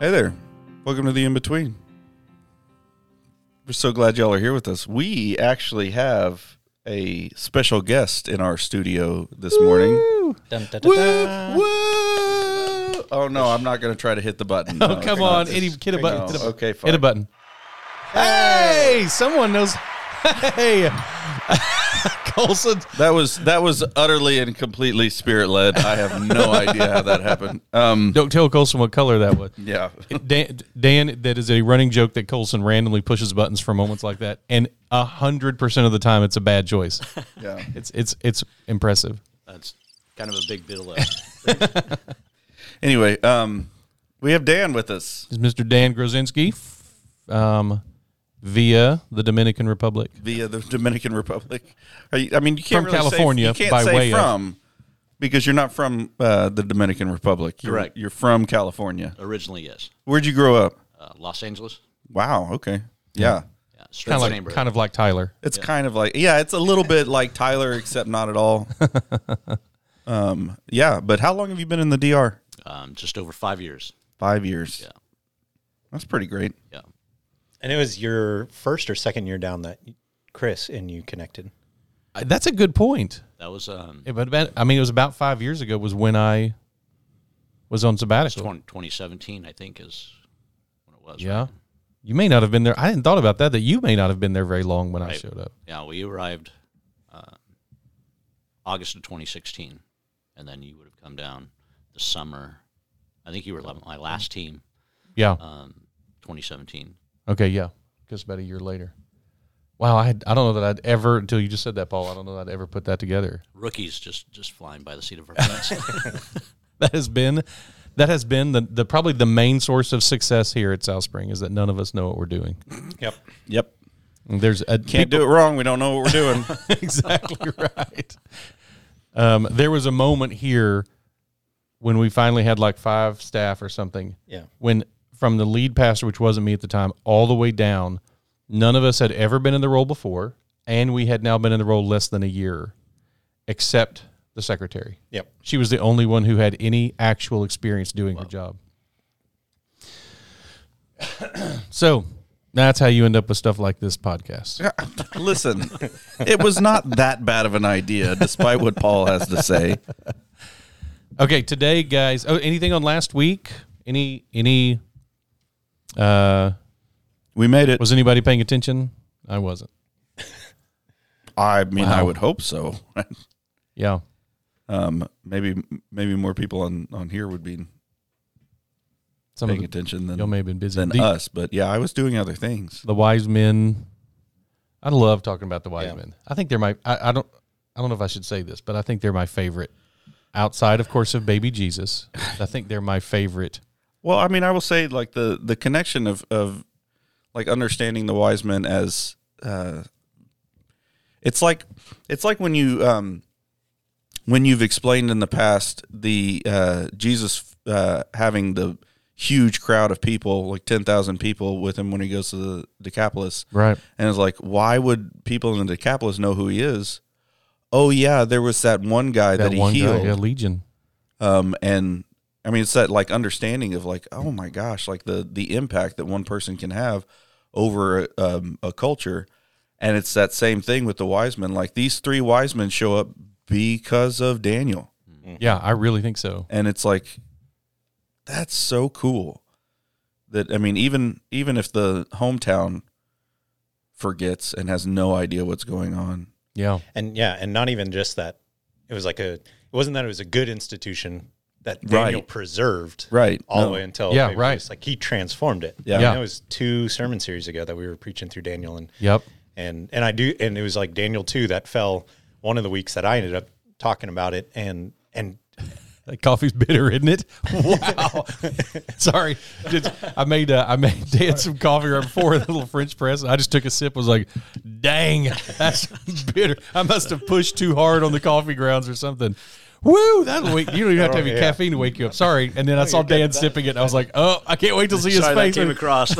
Hey there. Welcome to the in between. We're so glad y'all are here with us. We actually have a special guest in our studio this morning. Dun, dun, dun, Woo! dun. Woo! Oh no, I'm not going to try to hit the button. Oh, No, come no, on. Any, hit a button. no, hit, a, oh, okay, fine. hit a button. Hey, someone knows. Hey, Colson. That was that was utterly and completely spirit led. I have no idea how that happened. Um, Don't tell Colson what color that was. yeah, Dan, Dan, that is a running joke that Colson randomly pushes buttons for moments like that, and a hundred percent of the time it's a bad choice. yeah. It's it's it's impressive. That's kind of a big bill. Of, Anyway, um, we have Dan with us Is Mr. Dan Grozinski, um, via the Dominican Republic. via the Dominican Republic. Are you, I mean, you can't From really say- California you can't by say way of- from because you're not from uh, the Dominican Republic. You're, Correct. You're from California. originally, yes. Where'd you grow up? Uh, Los Angeles. Wow. Okay. Yeah. Yeah, straight Kind of like kind of like Tyler. It's kind of like yeah, it's a little bit like Tyler, except not at all. um, yeah, but how long have you been in the DR? um, just over five years. Five years. Yeah. That's pretty great. Yeah. And it was your first or second year down that Chris and you connected. Uh, That's a good point. That was um, Yeah, but about, I mean, it was about five years ago was when I was on sabbatical. 20, 2017, I think, is when it was. Yeah. right? You may not have been there. I hadn't thought about that, that you may not have been there very long when I showed up. Yeah, we arrived uh, August of 2016, and then you would have come down the summer. I think you were my last team, Yeah. um, 2017. Okay. Yeah. Just about a year later. Wow. I had, I don't know that I'd ever, until you just said that, Paul, I don't know that I'd ever put that together. Rookies just just flying by the seat of our pants. That has been, that has been the, the probably the main source of success here at South Spring is that none of us know what we're doing. Yep. Yep. There's a Can't do it wrong. We don't know what we're doing. exactly right. Um, there was a moment here when we finally had like five staff or something. Yeah. When from the lead pastor, which wasn't me at the time, all the way down, none of us had ever been in the role before, and we had now been in the role less than a year, except the secretary. Yep. She was the only one who had any actual experience doing her job. so that's how you end up with stuff like this podcast. Listen, it was not that bad of an idea, despite what Paul has to say. Okay, today, guys. Oh, anything on last week? Any any? Uh, We made it. was anybody paying attention? I wasn't. I mean, I Wow. would hope so. Yeah. um, maybe maybe more people on on here would be Some paying of the, attention than y'all may have been busy. than The, us. But yeah, I was doing other things. the wise men. I love talking about the wise Yeah. men. I think they're my. I, I don't. I don't know if I should say this, but I think they're my favorite. Outside, of course, of baby Jesus, I think they're my favorite. Well, I mean, I will say like the the connection of of like understanding the wise men as uh, it's like it's like when you um when you've explained in the past the uh, Jesus uh, having the huge crowd of people, like ten thousand people with him when he goes to the Decapolis, Right. and it's like, why would people in the Decapolis know who he is? Oh yeah, there was that one guy that, That he one healed guy, yeah, Legion. um, and I mean, it's that like understanding of like, oh my gosh, like the the impact that one person can have over um, a culture, and it's that same thing with the wise men. Like these three wise men show up because of Daniel, Yeah, I really think so. and it's like that's so cool. That I mean, even even if the hometown forgets and has no idea what's going on, Yeah. And yeah, and not even just that. It was like a. It wasn't that it was a good institution that Daniel Right. preserved right? all No. the way until Yeah, maybe right. just, like he transformed it. Yeah. I mean, Yeah. It was two sermon series ago that we were preaching through Daniel and Yep. and and I do and it was like Daniel two that fell one of the weeks that I ended up talking about it and and That coffee's bitter, isn't it? Wow. Sorry, Just- I made uh, I made Dan some coffee right before the little French press. And I just took a sip. Was like, dang, that's bitter. I must have pushed too hard on the coffee grounds or something. Woo! That'll wake. You don't even have to have oh, your yeah. caffeine to wake you up. Sorry. And then I oh, saw Dan sipping it. And I was like, oh, I can't wait to see his Sorry that face. came across.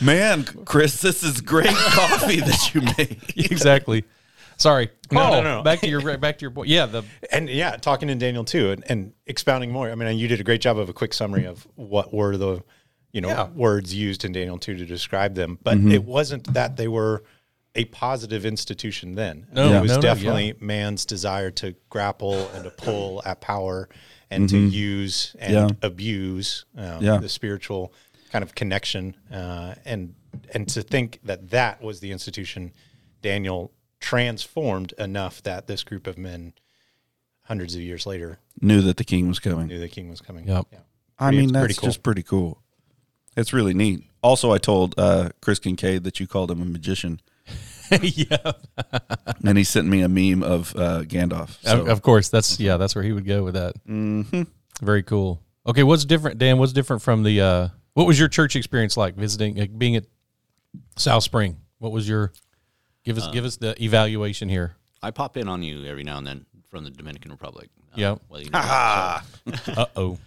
Man, Chris, this is great coffee that you make. exactly. Sorry, No, Paul. no, no, no. Back to your back to your point. Yeah, the and yeah, talking in Daniel two, and, and expounding more. I mean, you did a great job of a quick summary of what were the, you know, Yeah. words used in Daniel two to describe them. But mm-hmm. it wasn't that they were a positive institution then. No, it was no, no, definitely man's desire to grapple and to pull at power and to use and Yeah. abuse um, Yeah. the spiritual kind of connection, uh, and and to think that that was the institution Daniel transformed enough that this group of men hundreds of years later Knew that the king was coming. knew the king was coming. Yep. Yeah. I Pretty- mean, that's pretty cool. just pretty cool. It's really neat. Also, I told uh, Chris Kincaid that you called him a magician, yeah. and he sent me a meme of uh, Gandalf. So, Of, of course, that's yeah, that's where he would go with that. Mm-hmm. Very cool. Okay, what's different, Dan? What's different from the? uh What was your church experience like visiting, like being at South Spring? What was your? Give us give us the evaluation here. I pop in on you every now and then from the Dominican Republic. Uh, Yeah. Whether you know that. So, Uh oh.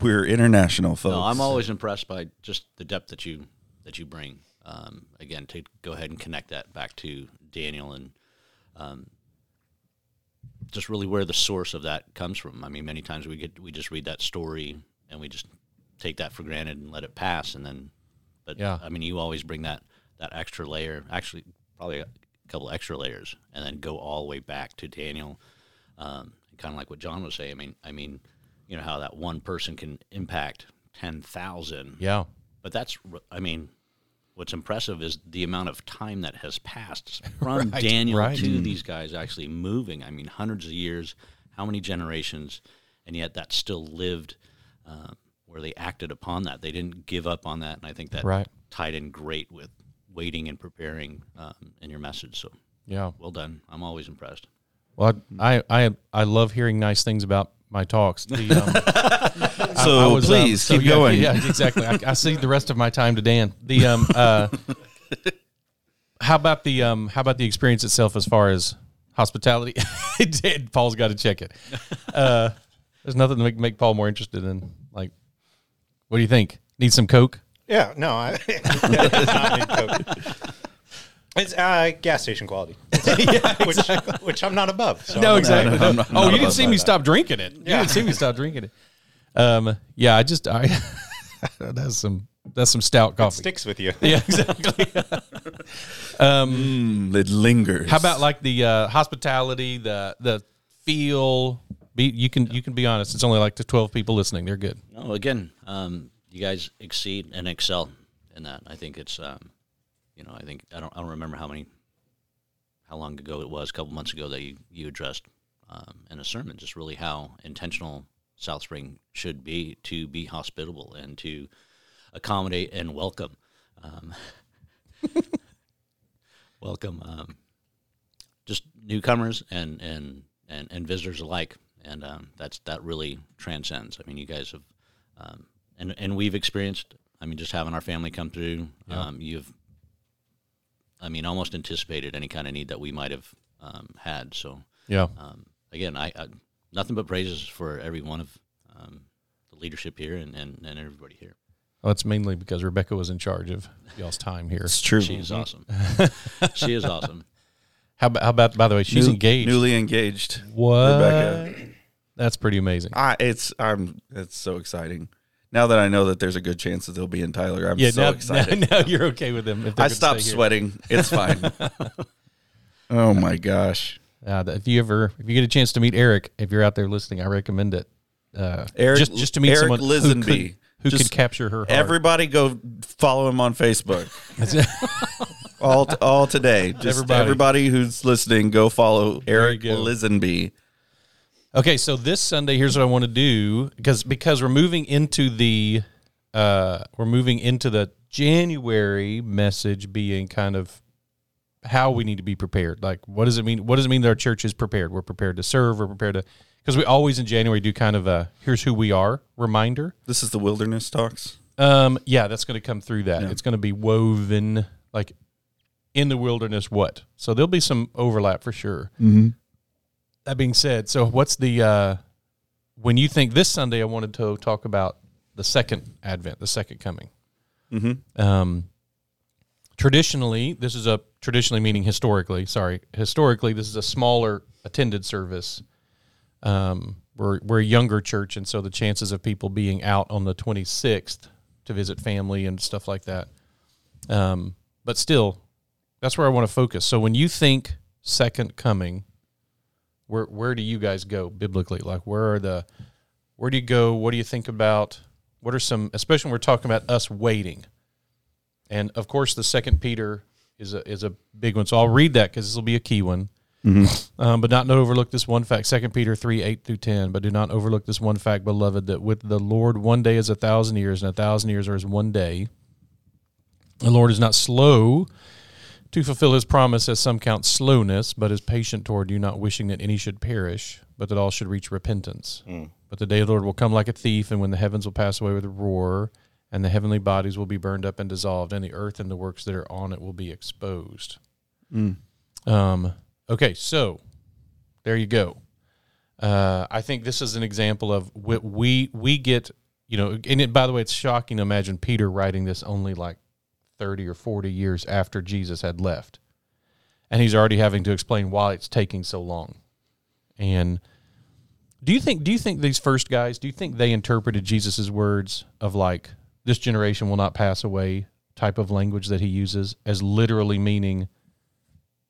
we're international folks. no, I'm always impressed by just the depth that you that you bring. Um, again, to go ahead and connect that back to Daniel and um, just really where the source of that comes from. I mean, many times we get we just read that story and we just take that for granted and let it pass, and then, but Yeah. I mean, you always bring that that extra layer. Actually, probably a couple extra layers, and then go all the way back to Daniel. Um, kind of like what John was saying. I mean, I mean, you know how that one person can impact ten thousand Yeah. but that's I mean what's impressive is the amount of time that has passed from Right, daniel right. to these guys actually moving i mean hundreds of years how many generations and yet that still lived uh, where they acted upon that they didn't give up on that and i think that Right. tied in great with waiting and preparing um, in your message so Yeah. well done i'm always impressed Well, I I I love hearing nice things about my talks. The, um, So I was, um, please so keep yeah, going. Yeah, exactly. I, I see the rest of my time to Dan. The um uh, how about the um how about the experience itself as far as hospitality? it did. Paul's got to check it. Uh, there's nothing to make, make Paul more interested in. Like, what do you think? Need some Coke? Yeah, no, I, it does not need Coke. It's uh, gas station quality, which, which I'm not above. So No, I'm- exactly. I'm not- oh, not you didn't above see me stop drinking it. You didn't see me stop drinking it. Um, yeah, I just I that's some that's some stout It coffee. sticks with you. Yeah, exactly. Mm, it lingers. How about like the uh, hospitality, the the feel? Be you can you can be honest. It's only like the twelve people listening. They're good. No, again, um, you guys exceed and excel in that. I think it's, um, you know, I think I don't, I don't remember how many, how long ago it was, a couple months ago that you you addressed um, in a sermon, just really how intentional South Spring should be to be hospitable and to accommodate and welcome, um, welcome, um, just newcomers and and and, and visitors alike. And um, that's that really transcends. I mean, you guys have um, and and we've experienced. I mean, just having our family come through, um, you've, I mean, almost anticipated any kind of need that we might have um, had. So Yeah. um, again, I, I nothing but praises for every one of um, the leadership here and, and, and everybody here. Well, it's mainly because Rebecca was in charge of y'all's time here. It's true. She is awesome. she is awesome. How about, how about by the way, she's New- engaged. Newly engaged. what? Rebecca. That's pretty amazing. I, it's I'm it's so exciting. Now that I know that there's a good chance that they'll be in Tyler, I'm yeah, so now, excited. now, now you're okay with them. If I stopped sweating. It's fine. oh my gosh. Uh, if you ever, if you get a chance to meet Eric, if you're out there listening, I recommend it. Uh, Eric- just just to meet Eric someone who could, who Just could capture her heart. Everybody go follow him on Facebook. all all today. Just Everybody. everybody. who's listening, go follow Eric. Lisenby. Okay, so this Sunday, here's what I want to do because because we're moving into the uh, we're moving into the January message being kind of how we need to be prepared. Like, what does it mean? What does it mean that our church is prepared? We're prepared to serve. We're prepared to because we always in January do kind of a here's who we are reminder. This is the wilderness talks. Um, yeah, that's going to come through that. It's going to be woven like in the wilderness. What? So there'll be some overlap for sure. Mm-hmm. That being said, so what's the uh, when you think this Sunday? I wanted to talk about the second Advent, the second coming. Mm-hmm. Um, traditionally, this is a traditionally meaning historically. Sorry, historically, this is a smaller attended service. Um, we're we're a younger church, and so the chances of people being out on the 26th to visit family and stuff like that. Um, but still, that's where I want to focus. So when you think second coming, where where do you guys go biblically? Like where are the where do you go? What do you think about? What are some especially when we're talking about us waiting? And of course the second Peter is a is a big one. So I'll read that because this will be a key one. Um, but not not overlook this one fact. Second Peter three eight through ten. But do not overlook this one fact, beloved, that with the Lord one day is a thousand years, and a thousand years are as one day. The Lord is not slow to fulfill his promise, as some count slowness, but is patient toward you, not wishing that any should perish, but that all should reach repentance. But the day of the Lord will come like a thief, and when the heavens will pass away with a roar, and the heavenly bodies will be burned up and dissolved, and the earth and the works that are on it will be exposed. Mm. Um, okay, so there you go. Uh, I think this is an example of what we we get. You know, and it, by the way, it's shocking to imagine Peter writing this only like thirty or forty years after Jesus had left, and he's already having to explain why it's taking so long. And do you think do you think these first guys do you think they interpreted Jesus' words of like this generation will not pass away type of language that he uses as literally meaning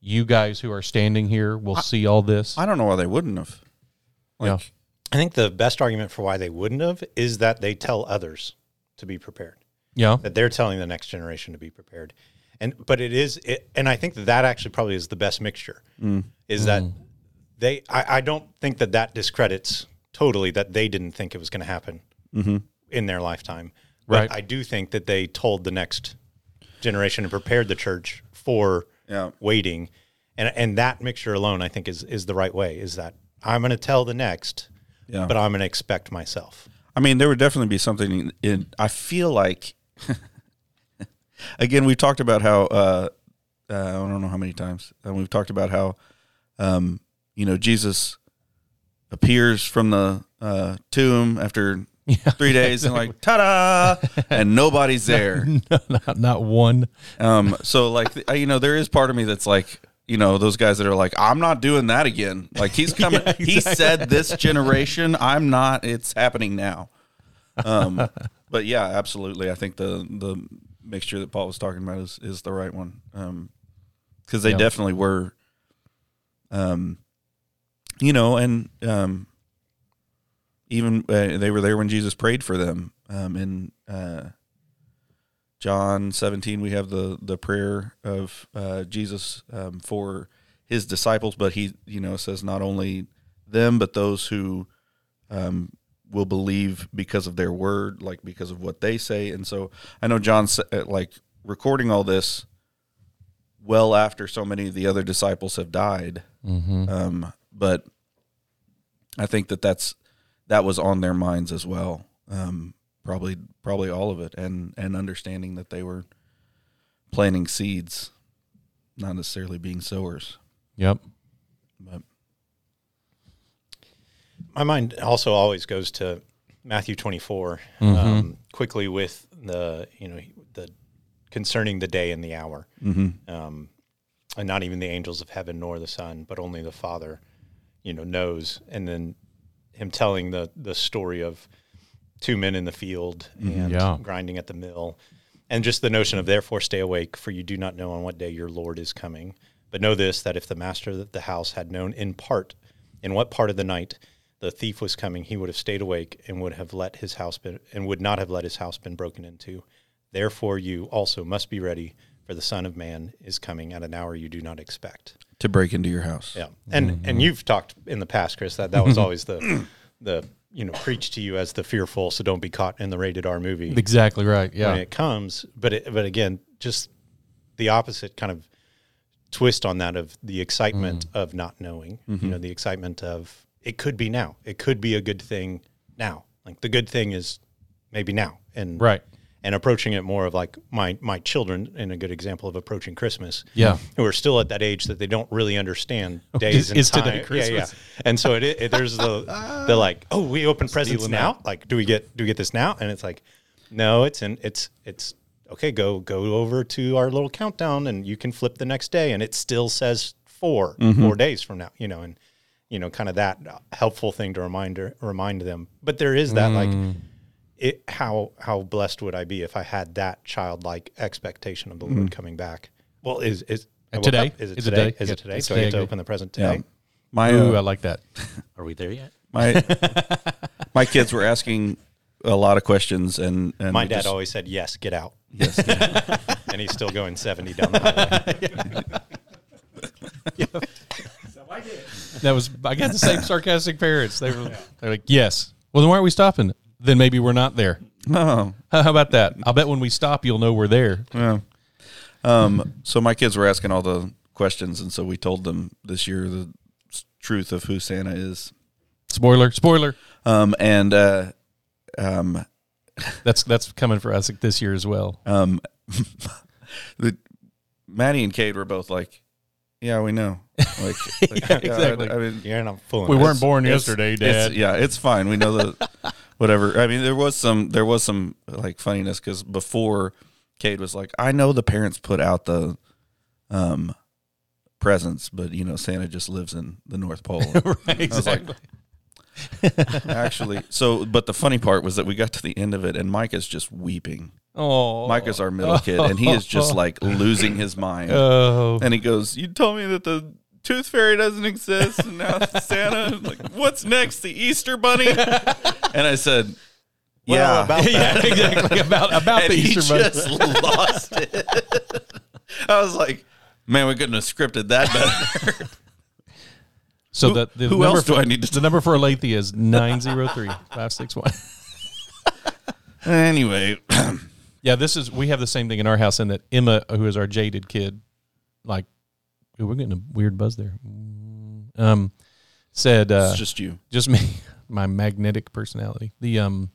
you guys who are standing here will see all this? I don't know why they wouldn't have. Like, Yeah. I think the best argument for why they wouldn't have is that they tell others to be prepared. Yeah. That they're telling the next generation to be prepared. And but it is it, and I think that that actually probably is the best mixture. Mm. Is that mm. they I, I don't think that that discredits totally that they didn't think it was going to happen mm-hmm. in their lifetime. But Right. I do think that they told the next generation and prepared the church for Yeah. waiting. And and that mixture alone I think is is the right way is that I'm going to tell the next Yeah. but I'm going to expect myself. I mean, there would definitely be something in. in I feel like, again, we've talked about how uh, uh, I don't know how many times, and we've talked about how, um, you know, Jesus appears from the uh, tomb after three days, and like, ta-da, and nobody's there. not, not one. Um, so like, you know, there is part of me that's like, you know, those guys that are like, I'm not doing that again. Like he's coming. He said this generation. I'm not. It's happening now. Um, but yeah, absolutely. I think the the mixture that Paul was talking about is is the right one. Um, because they Yeah. definitely were. Um, you know, and um, even uh, they were there when Jesus prayed for them. Um, in uh, John 17, we have the the prayer of uh, Jesus um, for his disciples, but he you know says not only them but those who um, will believe because of their word, like because of what they say. And so I know John uh, like recording all this well after so many of the other disciples have died. Um, but I think that that's that was on their minds as well. Um, probably probably all of it, and and understanding that they were planting seeds, not necessarily being sowers. Yep. But My mind also always goes to Matthew 24 um, quickly with the you know the concerning the day and the hour, um, and not even the angels of heaven nor the Son, but only the Father, you know, knows. And then him telling the the story of two men in the field and Yeah. grinding at the mill, and just the notion of therefore stay awake, for you do not know on what day your Lord is coming. But know this: that if the master of the house had known in part, in what part of the night the thief was coming, he would have stayed awake and would have let his house been, and would not have let his house been broken into. Therefore, you also must be ready, for the Son of Man is coming at an hour you do not expect. to break into your house, Yeah, and and mm-hmm. you've talked in the past, Chris, that that was mm-hmm. always the the you know preach to you as the fearful, so don't be caught in the rated R movie Exactly right. Yeah. when it comes. But it, but again, just the opposite kind of twist on that of the excitement mm. of not knowing. You mm-hmm. know, the excitement of it could be now. It could be a good thing now. Like the good thing is maybe now, and Right. and approaching it more of like my my children, in a good example of approaching Christmas. Yeah. who are still at that age that they don't really understand days and is time. today Christmas? yeah. yeah. And so it, it there's the the like, oh, we open presents now. Like, do we get do we get this now? And it's like, no, it's in it's it's okay, go go over to our little countdown, and you can flip the next day, and it still says 4 four days from now. You know, and you know, kind of that helpful thing to remind remind them. But there is that like. It, how how blessed would I be if I had that childlike expectation of the Lord coming back? Well, is is I today? up- Is it Is it today? today? Is Yeah, it today? it's So I get to I open the present Yeah. today. My Ooh, I uh, like that. Are we there yet? my my kids were asking a lot of questions, and, and My dad just- always said yes, get out, yes, and he's still going seventy down the highway. That was I got the same sarcastic parents. They were they're like, yes. Well, then why are we stopping? Then maybe we're not there. no, How about that? I'll bet when we stop, you'll know we're there. Yeah. Um, so my kids were asking all the questions, and so we told them this year the s- truth of who Santa is. Spoiler, spoiler. Um, and uh, um, That's that's coming for us this year as well. um, the Maddie and Cade were both like, "Yeah, we know." Like, like, yeah, exactly. I, I mean, You're not fooling. We us. weren't born it's- yesterday, it's- Dad. yeah, it's fine. We know the whatever. I mean, there was some there was some like funniness because before Cade was like, "I know the parents put out the um presents, but you know Santa just lives in the North Pole." right, I was like, Actually, so but the funny part was that we got to the end of it, and Mike is just weeping. Oh, Mike is our middle kid, and he is just like losing his mind. Oh, And he goes, "You told me that the tooth fairy doesn't exist, and now Santa. Like, what's next? The Easter bunny?" And I said, Well, "Yeah." about that. yeah, exactly about about and the he Easter bunny. just lost it. I was like, "Man, we couldn't have scripted that better." So Who- the, the who number else do for, I need to The number for Alethea is 903-561. anyway, Yeah, this is we have the same thing in our house in that Emma, who is our jaded kid, like ooh, we're getting a weird buzz there. Um, said uh, it's just you. just me, my magnetic personality. The um,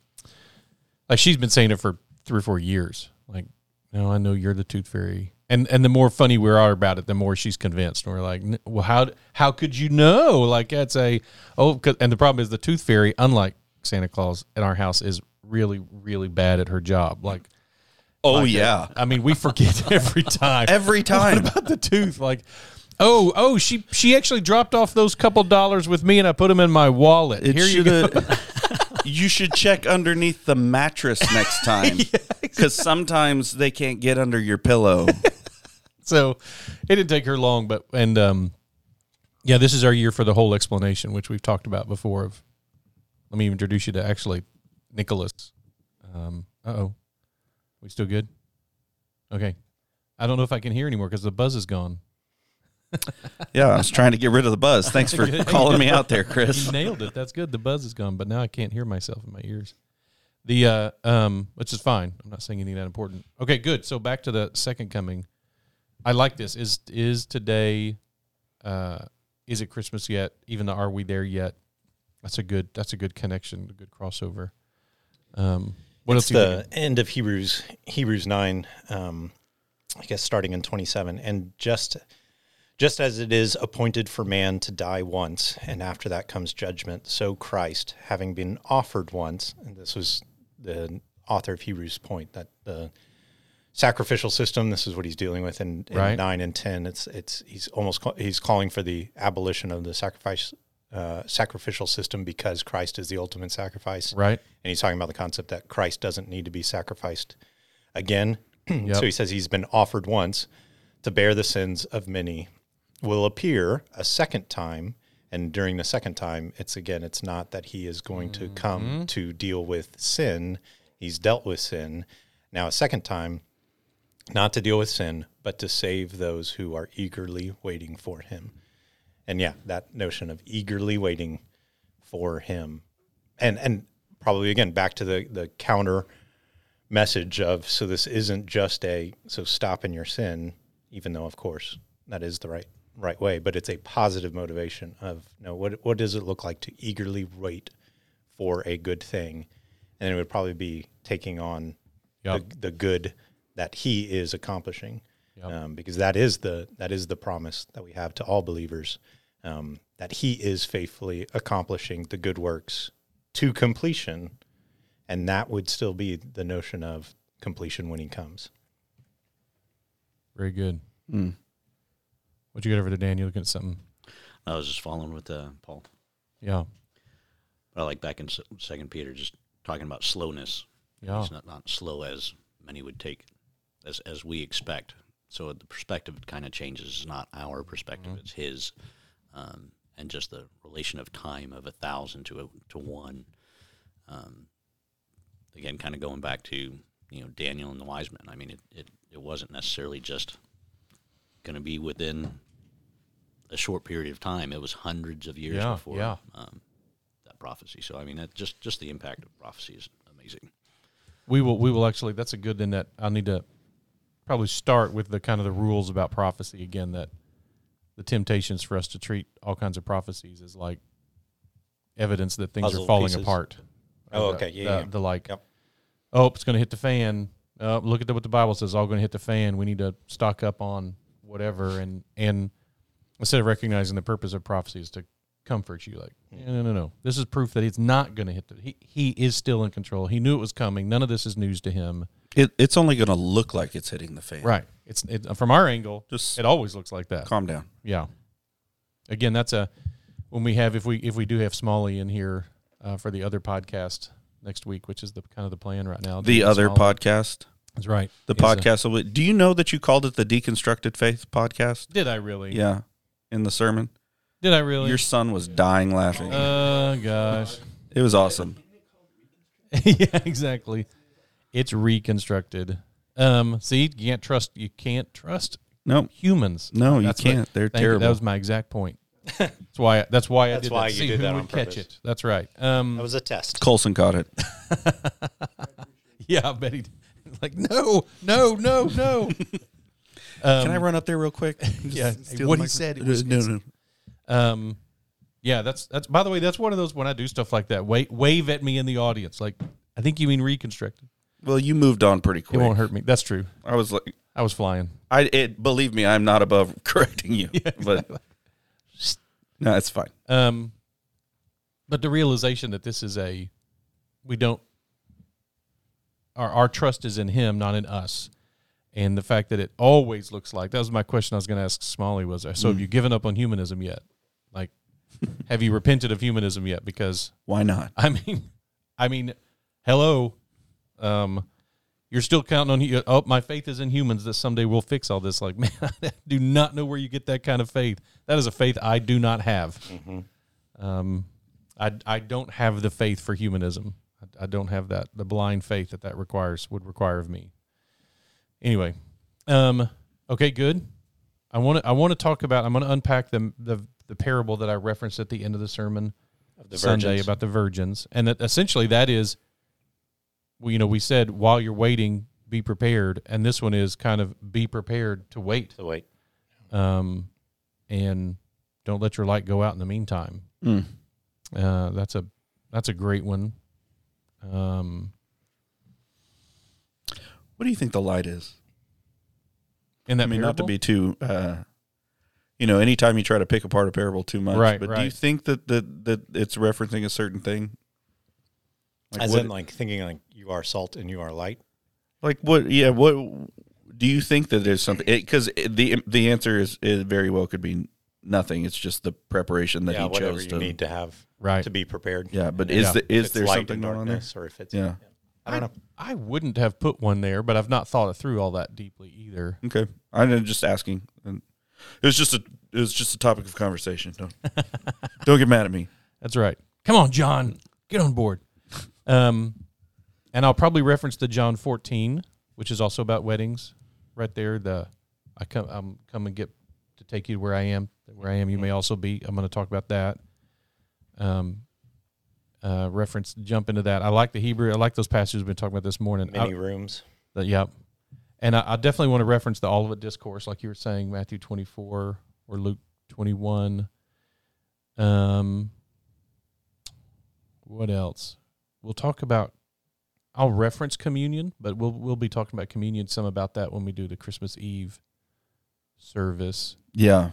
like she's been saying it for three or four years. Like, no, I know you're the tooth fairy. And and the more funny we are about it, the more she's convinced. And we're like, well, how how could you know? Like that's a oh, 'cause- and the problem is the tooth fairy, unlike Santa Claus in our house, is really really bad at her job. Like, Oh like, yeah, I mean, we forget every time. every time. about the tooth? Like oh oh she she actually dropped off those couple dollars with me and i put them in my wallet. It here you go. You should check underneath the mattress next time, because sometimes they can't get under your pillow. so it didn't take her long but and um yeah this is our year for the whole explanation which we've talked about before of let me introduce you to actually nicholas. Um uh-oh we still good okay i don't know if i can hear anymore because the buzz is gone Yeah, I was trying to get rid of the buzz. Thanks for calling me out there, Chris. You nailed it. That's good. The buzz is gone, but now I can't hear myself in my ears. The uh um which is fine. I'm not saying anything that important. Okay, good. So back to the second coming. I like this. Is is today uh is it Christmas yet? Even though are we there yet? That's a good that's a good connection, a good crossover. Um what it's else the end of Hebrews Hebrews nine, um, I guess starting in twenty seven, and just just as it is appointed for man to die once, and after that comes judgment, so Christ, having been offered once, and this was the author of Hebrews' point that the sacrificial system. This is what he's dealing with in, in Right. nine and ten. It's it's he's almost ca- he's calling for the abolition of the sacrifice uh, sacrificial system because Christ is the ultimate sacrifice Right? and he's talking about the concept that Christ doesn't need to be sacrificed again. Yep. So he says he's been offered once to bear the sins of many, will appear a second time. And during the second time, it's again, it's not that he is going to come to deal with sin. He's dealt with sin. Now, a second time, not to deal with sin, but to save those who are eagerly waiting for him. And yeah, that notion of eagerly waiting for him. And and probably again back to the the counter message of so this isn't just a so stop in your sin even though of course that is the right right way but it's a positive motivation of no what what does it look like to eagerly wait for a good thing? And it would probably be taking on Yep. the, the good that he is accomplishing Yep. um, because that is the that is the promise that we have to all believers um, that he is faithfully accomplishing the good works to completion and that would still be the notion of completion when he comes Very good. Mm. What you got over there, Dan? You looking at something? I was just following with uh, Paul. Yeah. But I like back in Second Peter, just talking about slowness. Yeah. It's not, not slow as many would take, as as we expect. So the perspective kind of changes. It's not our perspective; Mm-hmm. it's his, um, and just the relation of time of a thousand to a, to one. Um, again, kind of going back to you know Daniel and the wise men. I mean, it it, it wasn't necessarily just going to be within a short period of time. It was hundreds of years Yeah, before yeah. Um, that prophecy. So I mean, that just just the impact of prophecy is amazing. We will. We will actually. That's a good. Then that I need to probably start with the kind of the rules about prophecy again. That the temptations for us to treat all kinds of prophecies as like evidence that things Puzzle are falling pieces. apart. Oh, The- okay. Yeah, The, yeah. the like. Yep. Oh, it's going to hit the fan. Uh, look at the, what the Bible says. All going to hit the fan. We need to stock up on whatever. And and instead of recognizing the purpose of prophecy is to comfort you, like no, no, no. This is proof that it's not going to hit the. He he is still in control. He knew it was coming. None of this is news to him. It, it's only going to look like it's hitting the fan. Right. It's it, from our angle. Just It always looks like that. calm down. Yeah. Again, that's a when we have if we if we do have Smalley in here uh, for the other podcast next week, which is the kind of the plan right now. The other Smalley. podcast, That's right. the Is a- podcast. do you know that you called it the Deconstructed Faith podcast? did I really? Yeah, in the sermon, Did I really? your son was dying laughing. Oh gosh. it was awesome. yeah, exactly. It's reconstructed. Um, see, you can't trust. You can't trust Nope. humans. No, you That's what- can't. They're Thank you. terrible. That was my exact point. That's why. That's why I did why that. you See did who that would on catch purpose. it. That's right. Um, That was a test. Colson caught it. yeah, I bet he. Did. Like no, no, no, no. Can I run up there real quick? Just yeah, what he said, it was- no, no. Um, yeah, that's that's. By the way, that's one of those when I do stuff like that. Wave wave at me in the audience. Like I think you mean reconstructed. Well, you moved on pretty quick. It won't hurt me. That's true. I was like, I was flying. I it. Believe me, I'm not above correcting you. But no, it's fine. Um, but the realization that this is a, we don't, our, our trust is in him, not in us. And the fact that it always looks like, that was my question I was going to ask Smalley was, so have you given up on humanism yet? Like, have you repented of humanism yet? Because, Why not? I mean, I mean, hello, um, you're still counting on you. Oh, my faith is in humans that someday we'll fix all this. Like, man, I do not know where you get that kind of faith. That is a faith I do not have. Um, I I don't have the faith for humanism. I, I don't have that the blind faith that that requires would require of me. Anyway, um, okay, good. I want to I want to talk about. I'm going to unpack the the the parable that I referenced at the end of the sermon Of the Sunday virgins. about the virgins, and that essentially that is, you know, we said while you're waiting, be prepared, and this one is kind of be prepared to wait, So wait. um, and don't let your light go out in the meantime. Mm. Uh, that's a that's a great one. Um, What do you think the light is? in that I mean, not to be too, uh, you know, anytime you try to pick apart a parable too much, Right, but do you think that that that it's referencing a certain thing? Like As what, in, like thinking like you are salt and you are light. like what? Yeah, what do you think that there's something? Because the the answer is, is very well could be nothing. It's just the preparation that yeah, he chose you to. need to have right. to be prepared. yeah, but Yeah. is the, is there something and going on there? or if it's Yeah. I don't know. I wouldn't have put one there, but I've not thought it through all that deeply either. Okay, I'm just asking. And It was just a it was just a topic of conversation. Don't don't get mad at me. That's right. Come on, John, get on board. Um, and I'll probably reference the John 14, which is also about weddings. Right there, the I come I'm come and get to take you where I am. Where I am, you may also be. I'm going to talk about that. Um, uh, reference jump into that. I like the Hebrew. I like those passages we've been talking about this morning. I- Many rooms. the, yep. And I, I definitely want to reference the Olivet Discourse, like you were saying, Matthew 24 or Luke 21. Um, what else? We'll talk about. I'll reference communion, but we'll we'll be talking about communion some about that when we do the Christmas Eve service. Yeah.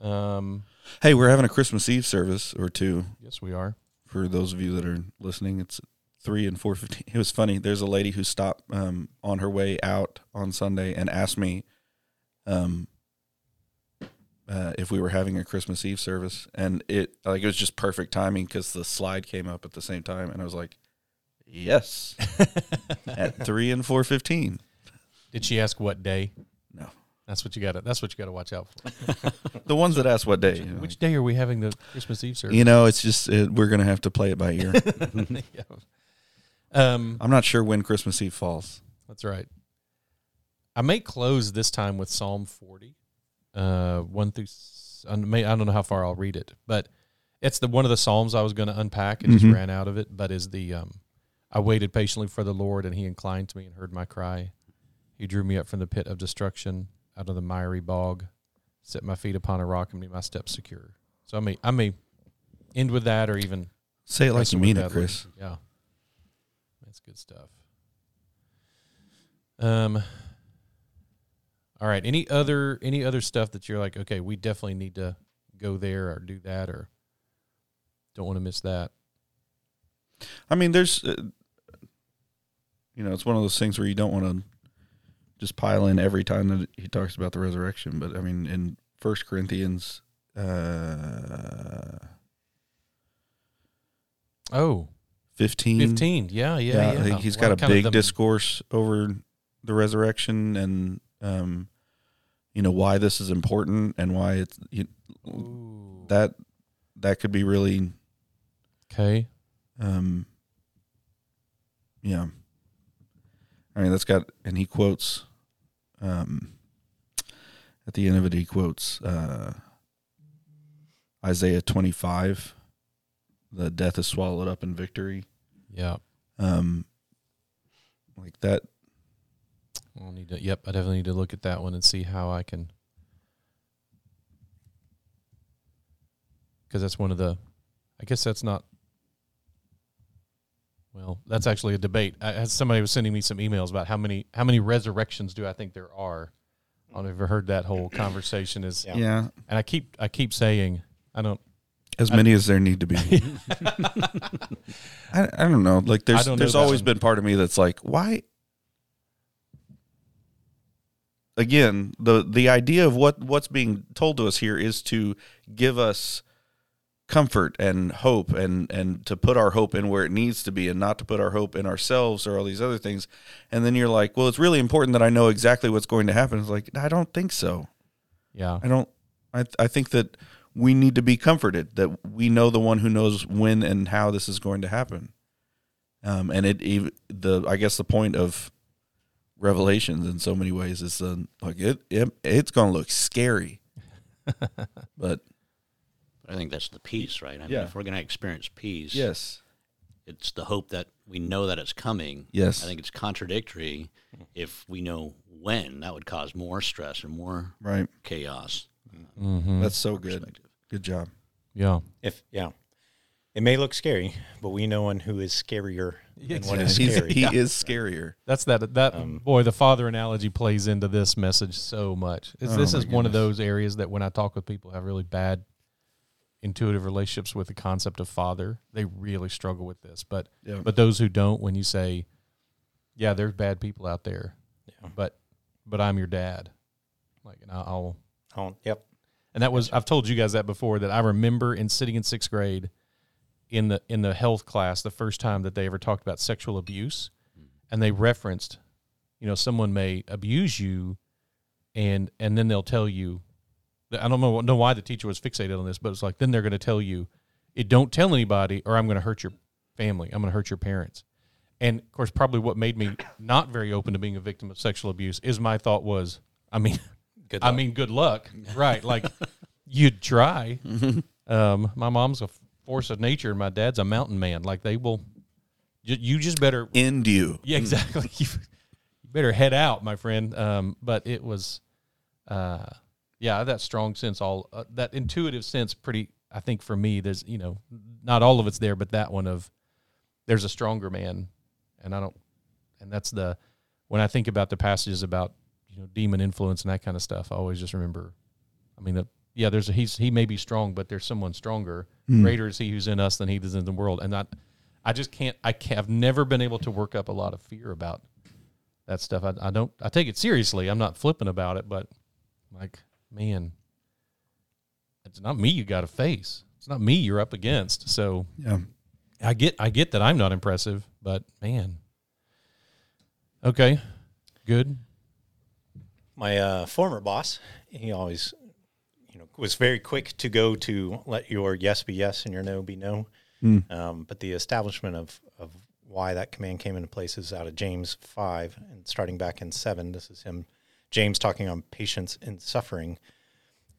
Um, Hey, we're having a Christmas Eve service or two yes, we are. for those of you that are listening. It's three and four fifteen. It was funny. There's a lady who stopped um, on her way out on Sunday and asked me um, uh, if we were having a Christmas Eve service, and it like it was just perfect timing because the slide came up at the same time, and I was like, "Yes," at three and four fifteen. Did she ask what day? No, That's what you got to. That's what you got to watch out for. the ones that ask what day. You know, Which day are we having the Christmas Eve service? you know it's just it, we're gonna have to play it by ear. Yeah. Um, I'm not sure when Christmas Eve falls. That's right. I may close this time with Psalm 40, uh, one through. may- I don't know how far I'll read it, but it's the one of the psalms I was going to unpack and Mhm. just ran out of it. But is the um, I waited patiently for the Lord, and He inclined to me and heard my cry. He drew me up from the pit of destruction, out of the miry bog, set my feet upon a rock, and made my steps secure. So I may I may end with that, or even Say it like you mean it, Chris. later. Yeah, that's good stuff. Um. All right. Any other any other stuff that you're like, okay, we definitely need to go there or do that, or don't want to miss that. I mean, there's, uh, you know, it's one of those things where you don't want to just pile in every time that he talks about the resurrection. But I mean, in First Corinthians, uh, Oh, fifteen, 15. Yeah, yeah, yeah. Think he's Well, got a big the- discourse over the resurrection and, um, you know, why this is important and why it's you, that that could be really, Okay. um, yeah. I mean, that's got, and he quotes, um, at the end of it, he quotes uh, Isaiah 25, the death is swallowed up in victory. Yeah. Um, like that, need to. Yep, I definitely need to look at that one and see how I can. Because that's one of the. I guess that's not. Well, that's actually a debate. I, as somebody was sending me some emails about how many how many resurrections do I think there are. I don't know if you've ever heard that whole conversation. Is Yeah. yeah, and I keep I keep saying I don't. as many as there need to be. I, I don't know. Like there's there's always one. been part of me that's like, why? Again, the the idea of what what's being told to us here is to give us comfort and hope and and to put our hope in where it needs to be and not to put our hope in ourselves or all these other things. And then you're like, well, it's really important that I know exactly what's going to happen. It's like, I don't think so. Yeah. I don't. I I think that we need to be comforted that we know the one who knows when and how this is going to happen. Um, and it the I guess the point of Revelations in so many ways It's uh, like it, it it's going to look scary, but I think that's the peace, right? I mean, Yeah. if we're going to experience peace, yes, it's the hope that we know that it's coming. Yes. I think it's contradictory if we know when. That would cause more stress and more right. chaos. Mm-hmm. That's so good. Good job. Yeah. If yeah, it may look scary, but we know one who is scarier than what is He's, scary. he is scarier. That's that that Um, boy. The father analogy plays into this message so much. It's, Oh, this my is one of goodness. those areas that when I talk with people who have really bad intuitive relationships with the concept of father, they really struggle with this. But Yeah. but those who don't, when you say, "Yeah, there's bad people out there," Yeah. but but I'm your dad, like, and I'll- I'll Oh, yep. and that was I've told you guys that before that I remember in sitting in sixth grade in the in the health class the first time that they ever talked about sexual abuse and they referenced you know someone may abuse you and and then they'll tell you I don't know, know why the teacher was fixated on this but it's like then they're going to tell you it don't tell anybody or I'm going to hurt your family I'm going to hurt your parents and of course probably what made me not very open to being a victim of sexual abuse is my thought was I mean Good. I luck. mean, good luck. Right. Like you'd try. Um, my mom's a force of nature and my dad's a mountain man. Like they will, you, you just better, End you. yeah, exactly. you, you better head out, my friend. Um, but it was, uh, yeah, that strong sense, all uh, that intuitive sense, pretty, I think for me, there's, you know, not all of it's there, but that one of there's a stronger man. And I don't, and that's the, when I think about the passages about, you know, demon influence and that kind of stuff, I always just remember, I mean, uh, yeah, there's a, he's, he may be strong, but there's someone stronger. Greater is he who's in us than he that's in the world. And that, I just can't, I can't, I've never been able to work up a lot of fear about that stuff. I, I don't, I take it seriously. I'm not flippant about it, but Like, man, it's not me you got to face. It's not me you're up against. So Yeah. I get I get that I'm not impressive, but man. Okay. Good. My uh, former boss, he always, you know, was very quick to go to let your yes be yes and your no be no. Hmm. Um, but the establishment of of why that command came into place is out of James five and starting back in seven. This is him, James talking on patience in suffering.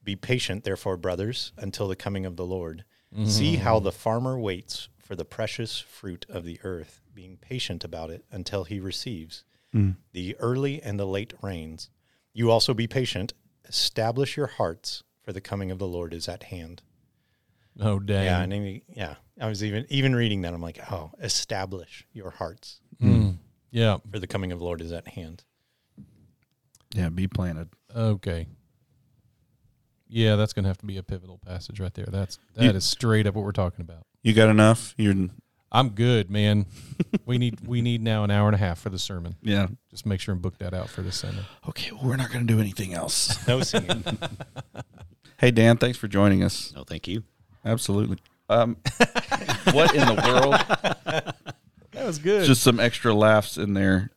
Be patient, therefore, brothers, until the coming of the Lord. See hmm. how the farmer waits for the precious fruit of the earth, being patient about it until he receives hmm. the early and the late rains. You also be patient. Establish your hearts, for the coming of the Lord is at hand. Oh dang. Yeah, and then he- yeah, I was even even reading that. I'm like, oh, establish your hearts, Mm. Yeah. for the coming of the Lord is at hand. Yeah. Be planted. Okay. Yeah, that's gonna have to be a pivotal passage right there. That's that is You- straight up what we're talking about. You got enough? You're I'm good, man. we need we need now an hour and a half for the sermon. yeah. Just make sure and book that out for the Sunday. Okay. Well, we're not going to do anything else. No singing. hey, Dan. Thanks for joining us. No, thank you. Absolutely. Um, what in the world? That was good. Just some extra laughs in there.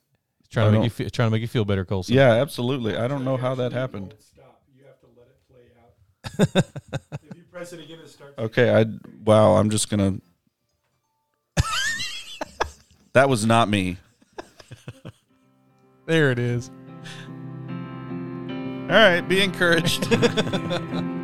trying I to make you feel, trying to make you feel better, Colson. Yeah, absolutely. I don't know how that happened. Stop. You have to let it play out. if you press it again, it starts. Okay, I wow, I'm just gonna. that was not me. There it is. All right, be encouraged.